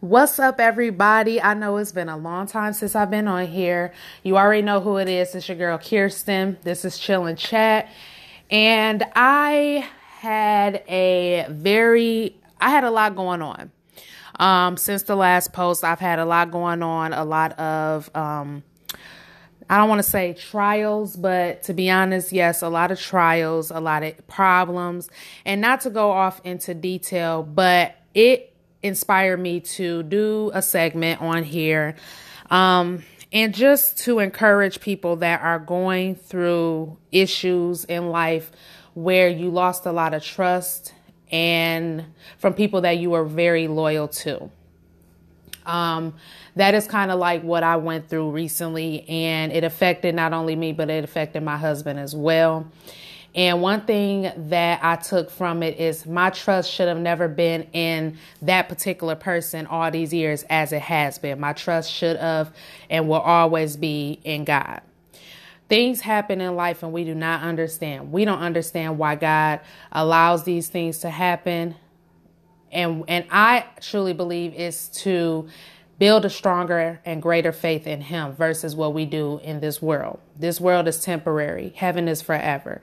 What's up, everybody? I know it's been a long time since I've been on here. You already know who it is. It's your girl Kirsten. This is Chill and Chat. And I had a very, I had a lot going on. Um, since the last post, I've had a lot going on, a lot of, um, I don't want to say trials, but to be honest, yes, a lot of trials, a lot of problems, and not to go off into detail, but it inspired me to do a segment on here um, and just to encourage people that are going through issues in life where you lost a lot of trust and from people that you were very loyal to. Um, that is kind of like what I went through recently, and it affected not only me, but it affected my husband as well. And one thing that I took from it is my trust should have never been in that particular person all these years as it has been. My trust should have and will always be in God. Things happen in life and we do not understand. We don't understand why God allows these things to happen. And and I truly believe it's to build a stronger and greater faith in him versus what we do in this world. This world is temporary. Heaven is forever.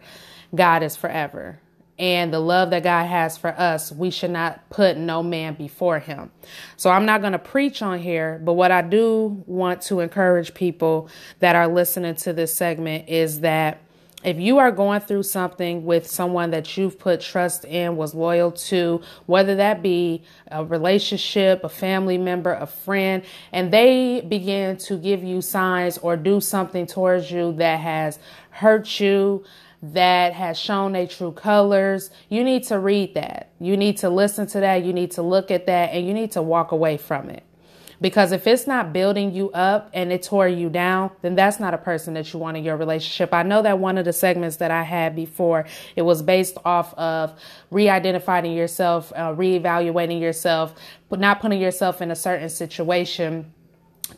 God is forever. And the love that God has for us, we should not put no man before him. So I'm not going to preach on here, but what I do want to encourage people that are listening to this segment is that if you are going through something with someone that you've put trust in, was loyal to, whether that be a relationship, a family member, a friend, and they begin to give you signs or do something towards you that has hurt you, that has shown their true colors. You need to read that. You need to listen to that. You need to look at that and you need to walk away from it. Because if it's not building you up and it tore you down, then that's not a person that you want in your relationship. I know that one of the segments that I had before, it was based off of re-identifying yourself, uh, re-evaluating yourself, but not putting yourself in a certain situation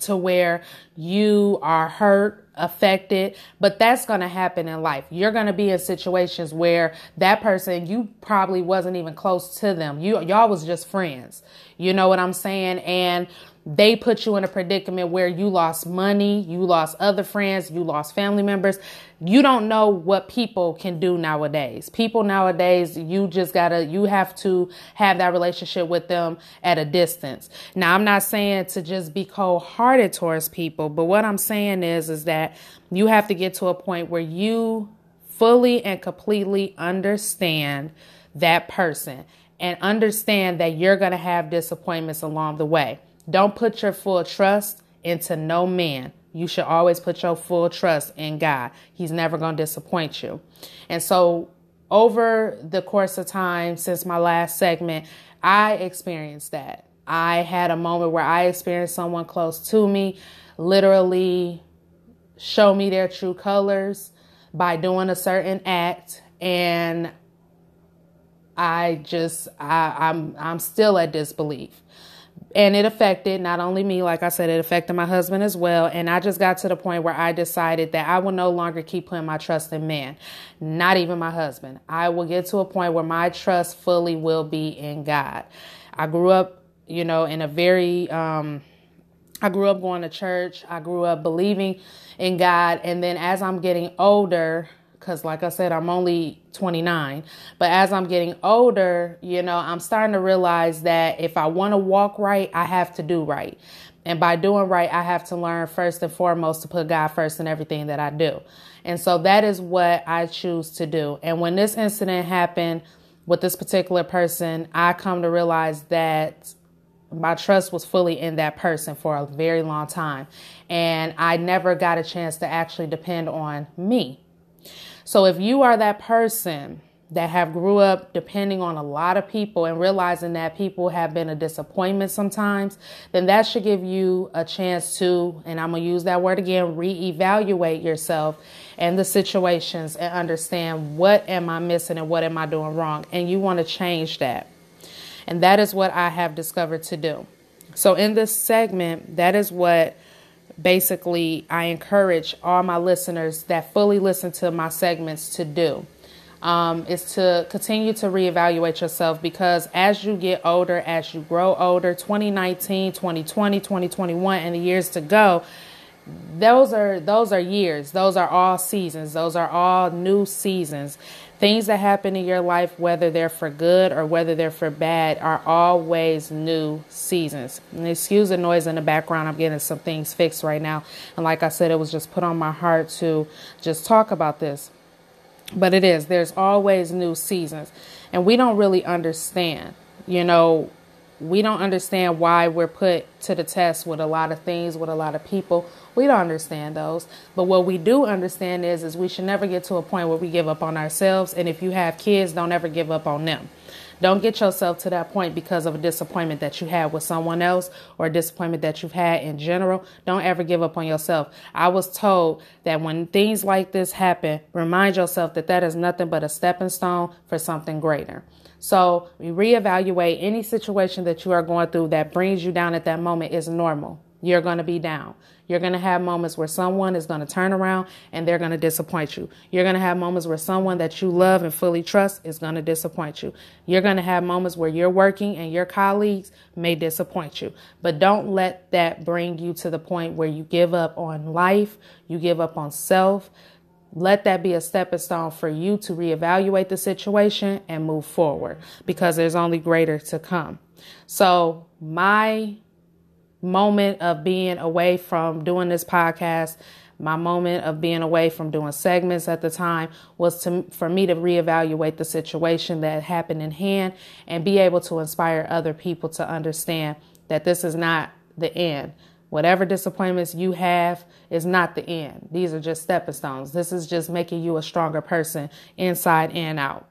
to where you are hurt affected, but that's going to happen in life. You're going to be in situations where that person you probably wasn't even close to them. You y'all was just friends. You know what I'm saying? And they put you in a predicament where you lost money, you lost other friends, you lost family members. You don't know what people can do nowadays. People nowadays, you just gotta, you have to have that relationship with them at a distance. Now, I'm not saying to just be cold hearted towards people, but what I'm saying is, is that you have to get to a point where you fully and completely understand that person and understand that you're going to have disappointments along the way. Don't put your full trust into no man. You should always put your full trust in God. He's never going to disappoint you. And so, over the course of time since my last segment, I experienced that. I had a moment where I experienced someone close to me literally show me their true colors by doing a certain act and I just I, I'm I'm still at disbelief and it affected not only me, like I said, it affected my husband as well. And I just got to the point where I decided that I will no longer keep putting my trust in man, not even my husband. I will get to a point where my trust fully will be in God. I grew up, you know, in a very, um, I grew up going to church. I grew up believing in God. And then as I'm getting older, because like I said, I'm only 29. But as I'm getting older, you know, I'm starting to realize that if I want to walk right, I have to do right. And by doing right, I have to learn first and foremost to put God first in everything that I do. And so that is what I choose to do. And when this incident happened with this particular person, I come to realize that my trust was fully in that person for a very long time. And I never got a chance to actually depend on me so if you are that person that have grew up depending on a lot of people and realizing that people have been a disappointment sometimes, then that should give you a chance to, and I'm going to use that word again, reevaluate yourself and the situations and understand what am I missing and what am I doing wrong. And you want to change that. And that is what I have discovered to do. So in this segment, that is what basically I encourage all my listeners that fully listen to my segments to do. um, is to continue to reevaluate yourself because as you get older, as you grow older, 2019, 2020, 2021, and the years to go, those are those are years. Those are all seasons. Those are all new seasons things that happen in your life whether they're for good or whether they're for bad are always new seasons. And excuse the noise in the background. I'm getting some things fixed right now. And like i said it was just put on my heart to just talk about this. But it is there's always new seasons. And we don't really understand you know we don't understand why we're put to the test with a lot of things with a lot of people we don't understand those but what we do understand is is we should never get to a point where we give up on ourselves and if you have kids don't ever give up on them don't get yourself to that point because of a disappointment that you had with someone else or a disappointment that you've had in general. Don't ever give up on yourself. I was told that when things like this happen, remind yourself that that is nothing but a stepping stone for something greater. So, reevaluate any situation that you are going through that brings you down at that moment is normal. You're going to be down. You're going to have moments where someone is going to turn around and they're going to disappoint you. You're going to have moments where someone that you love and fully trust is going to disappoint you. You're going to have moments where you're working and your colleagues may disappoint you. But don't let that bring you to the point where you give up on life, you give up on self. Let that be a stepping stone for you to reevaluate the situation and move forward because there's only greater to come. So, my moment of being away from doing this podcast, my moment of being away from doing segments at the time was to for me to reevaluate the situation that happened in hand and be able to inspire other people to understand that this is not the end. Whatever disappointments you have is not the end. These are just stepping stones. This is just making you a stronger person inside and out.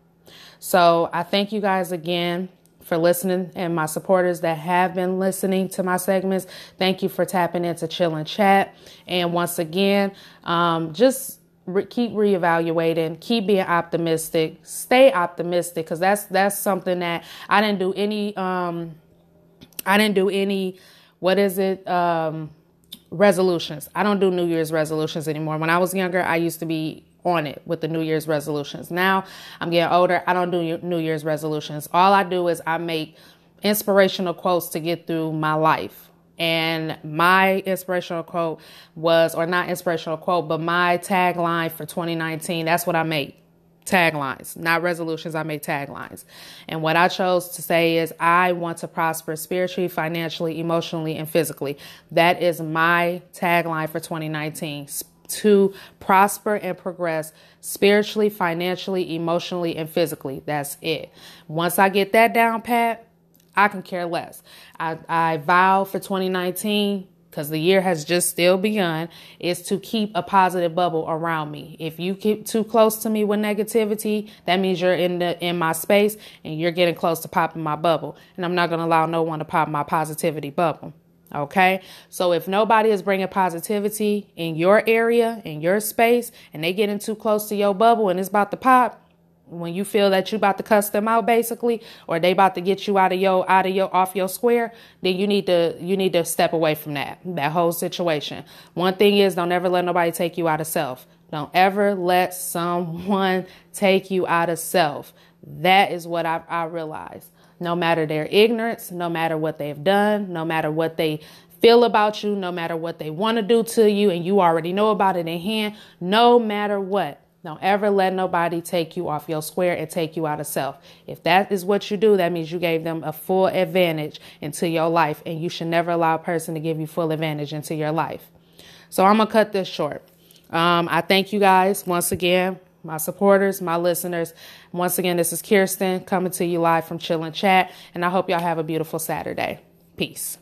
So I thank you guys again for listening and my supporters that have been listening to my segments. Thank you for tapping into Chill and Chat. And once again, um, just re- keep reevaluating, keep being optimistic, stay optimistic because that's that's something that I didn't do any. Um, I didn't do any. What is it? Um, resolutions. I don't do New Year's resolutions anymore. When I was younger, I used to be on it with the New Year's resolutions. Now I'm getting older. I don't do New Year's resolutions. All I do is I make inspirational quotes to get through my life. And my inspirational quote was, or not inspirational quote, but my tagline for 2019, that's what I make taglines, not resolutions. I make taglines. And what I chose to say is, I want to prosper spiritually, financially, emotionally, and physically. That is my tagline for 2019 to prosper and progress spiritually, financially, emotionally, and physically. That's it. Once I get that down pat, I can care less. I, I vow for 2019 because the year has just still begun, is to keep a positive bubble around me. If you keep too close to me with negativity, that means you're in the in my space and you're getting close to popping my bubble. And I'm not to allow no one to pop my positivity bubble. Okay. So if nobody is bringing positivity in your area, in your space, and they getting too close to your bubble and it's about to pop, when you feel that you about to cuss them out basically or they about to get you out of your out of your off your square then you need to you need to step away from that that whole situation. One thing is don't ever let nobody take you out of self. Don't ever let someone take you out of self. That is what i, I realized. No matter their ignorance, no matter what they've done, no matter what they feel about you, no matter what they want to do to you, and you already know about it in hand, no matter what. Don't ever let nobody take you off your square and take you out of self. If that is what you do, that means you gave them a full advantage into your life, and you should never allow a person to give you full advantage into your life. So I'm to cut this short. Um, I thank you guys once again my supporters, my listeners. Once again, this is Kirsten coming to you live from Chill and Chat, and I hope y'all have a beautiful Saturday. Peace.